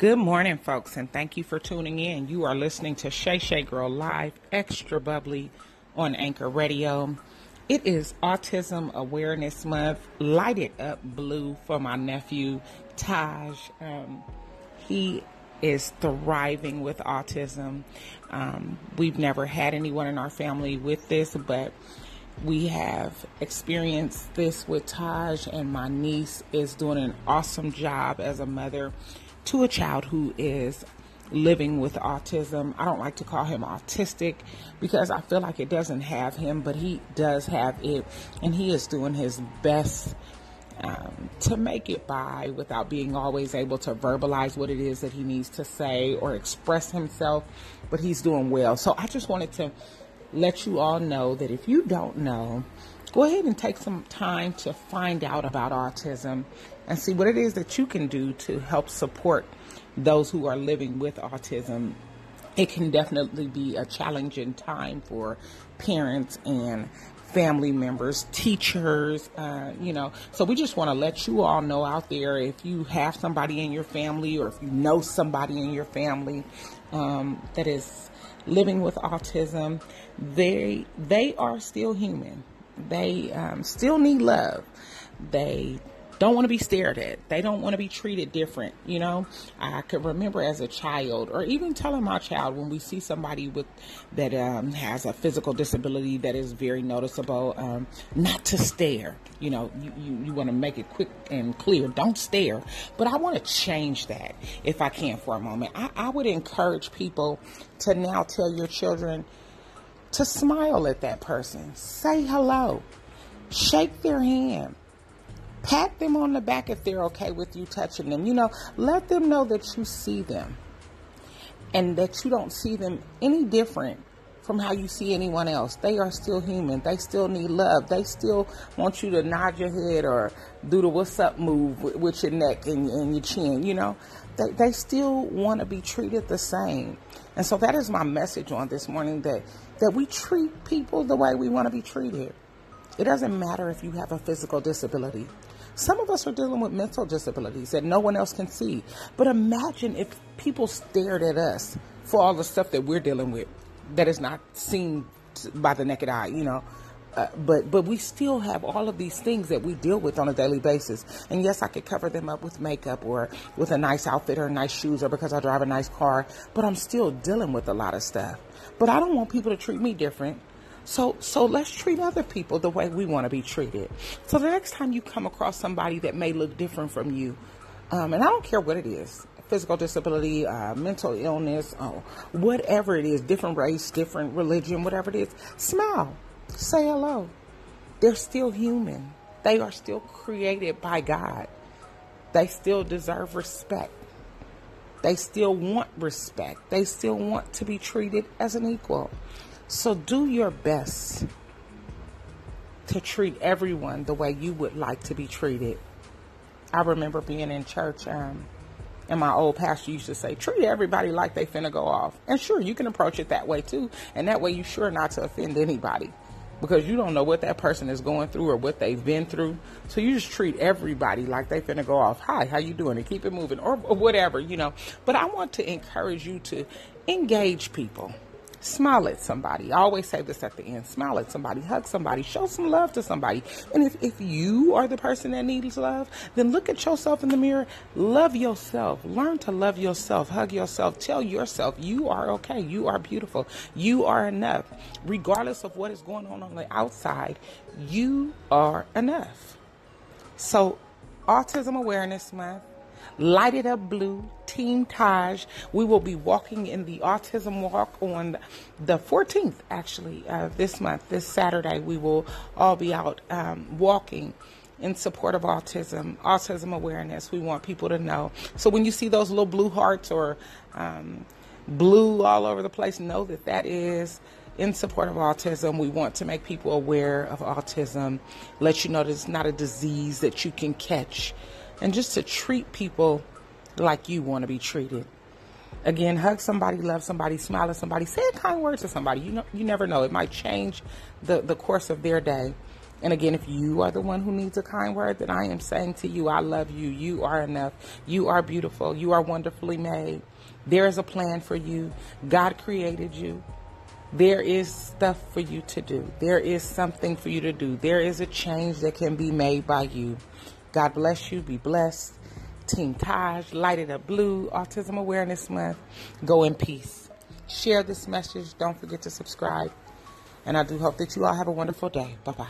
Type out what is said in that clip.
Good morning, folks, and thank you for tuning in. You are listening to Shay Shay Girl Live, extra bubbly on Anchor Radio. It is Autism Awareness Month. Light it up blue for my nephew, Taj. Um, he is thriving with autism. Um, we've never had anyone in our family with this, but we have experienced this with Taj, and my niece is doing an awesome job as a mother to a child who is living with autism. I don't like to call him autistic because I feel like it doesn't have him, but he does have it, and he is doing his best um, to make it by without being always able to verbalize what it is that he needs to say or express himself, but he's doing well. So I just wanted to let you all know that if you don't know, go ahead and take some time to find out about autism and see what it is that you can do to help support those who are living with autism. It can definitely be a challenging time for parents and family members, teachers, uh, you know. So we just want to let you all know out there if you have somebody in your family or if you know somebody in your family um, that is living with autism, they they are still human. They um, still need love. They don't want to be stared at. They don't want to be treated different. You know, I could remember as a child, or even telling my child when we see somebody with that um, has a physical disability that is very noticeable, um, not to stare. You know, you, you, you want to make it quick and clear. Don't stare. But I want to change that if I can for a moment. I, I would encourage people to now tell your children to smile at that person, say hello, shake their hand. Pat them on the back if they're okay with you touching them. You know, let them know that you see them and that you don't see them any different from how you see anyone else. They are still human. They still need love. They still want you to nod your head or do the what's up move with, your neck and, and, your chin. You know, they, they still want to be treated the same. And so that is my message on this morning that, that we treat people the way we want to be treated. It doesn't matter if you have a physical disability. Some of us are dealing with mental disabilities that no one else can see. But imagine if people stared at us for all the stuff that we're dealing with that is not seen by the naked eye, you know. Uh, but but we still have all of these things that we deal with on a daily basis. And yes, I could cover them up with makeup or with a nice outfit or nice shoes or because I drive a nice car, but I'm still dealing with a lot of stuff. But I don't want people to treat me different so, so let's treat other people the way we want to be treated. So the next time you come across somebody that may look different from you, um, and I don't care what it is, physical disability, uh, mental illness, oh, whatever it is, different race, different religion, whatever it is, smile, say hello. They're still human. They are still created by God. They still deserve respect. They still want respect. They still want to be treated as an equal. So do your best to treat everyone the way you would like to be treated. I remember being in church, um, and my old pastor used to say, treat everybody like they finna go off. And sure, you can approach it that way too. And that way you sure not to offend anybody. Because you don't know what that person is going through or what they've been through. So you just treat everybody like they finna go off. Hi, how you doing? And keep it moving. Or, or whatever, you know. But I want to encourage you to engage people Smile at somebody. I always say this at the end. Smile at somebody, hug somebody, show some love to somebody. And if, if you are the person that needs love, then look at yourself in the mirror. Love yourself. Learn to love yourself. Hug yourself. Tell yourself you are okay. You are beautiful. You are enough. Regardless of what is going on on the outside, you are enough. So, Autism Awareness Month Light It Up Blue, Team Taj. We will be walking in the Autism Walk on the 14th, actually, uh, this month, this Saturday. We will all be out um, walking in support of autism, autism awareness. We want people to know. So when you see those little blue hearts or um, blue all over the place, know that that is in support of autism. We want to make people aware of autism, let you know that it's not a disease that you can catch and just to treat people like you want to be treated. Again, hug somebody, love somebody, smile at somebody, say a kind word to somebody. You know, you never know; it might change the the course of their day. And again, if you are the one who needs a kind word, then I am saying to you, I love you. You are enough. You are beautiful. You are wonderfully made. There is a plan for you. God created you. There is stuff for you to do. There is something for you to do. There is a change that can be made by you. God bless you. Be blessed. Team Taj, Light It Up Blue, Autism Awareness Month. Go in peace. Share this message. Don't forget to subscribe. And I do hope that you all have a wonderful day. Bye bye.